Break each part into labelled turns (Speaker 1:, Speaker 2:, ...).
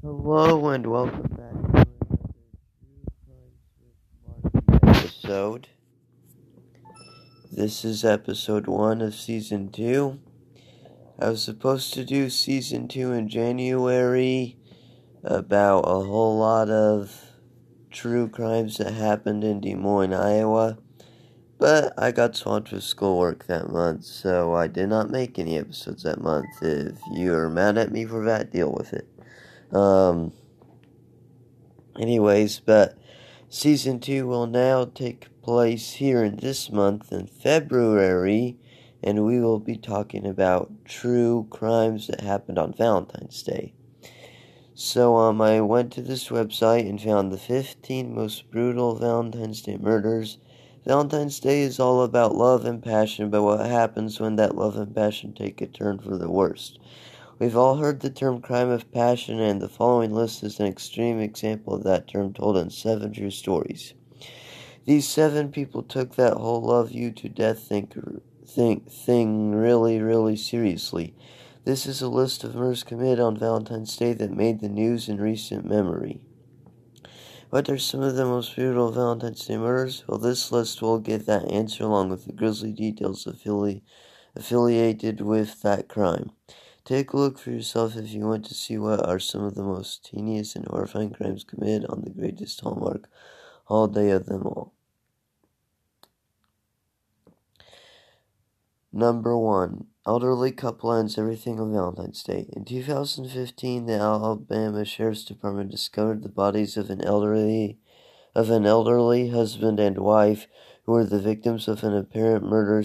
Speaker 1: Hello and welcome back to another True Crimes with episode. This is episode one of season two. I was supposed to do season two in January about a whole lot of true crimes that happened in Des Moines, Iowa. But I got swamped with schoolwork that month, so I did not make any episodes that month. If you're mad at me for that, deal with it. Um, anyways, but season two will now take place here in this month in February, and we will be talking about true crimes that happened on Valentine's Day. So, um, I went to this website and found the 15 most brutal Valentine's Day murders. Valentine's Day is all about love and passion, but what happens when that love and passion take a turn for the worst? We've all heard the term crime of passion, and the following list is an extreme example of that term told in seven true stories. These seven people took that whole love you to death think, think, thing really, really seriously. This is a list of murders committed on Valentine's Day that made the news in recent memory. What are some of the most brutal Valentine's Day murders? Well, this list will give that answer along with the grisly details affili- affiliated with that crime. Take a look for yourself if you want to see what are some of the most heinous and horrifying crimes committed on the greatest Hallmark holiday of them all. Number one, elderly couple ends everything on Valentine's Day. In 2015, the Alabama Sheriff's Department discovered the bodies of an elderly of an elderly husband and wife who were the victims of an apparent murder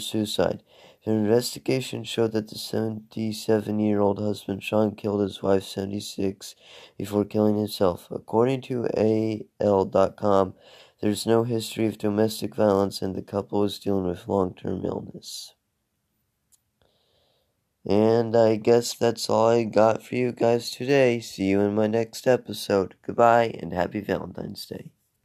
Speaker 1: An investigation showed that the 77 year old husband Sean killed his wife 76 before killing himself. According to AL.com, there's no history of domestic violence and the couple was dealing with long term illness. And I guess that's all I got for you guys today. See you in my next episode. Goodbye and happy Valentine's Day.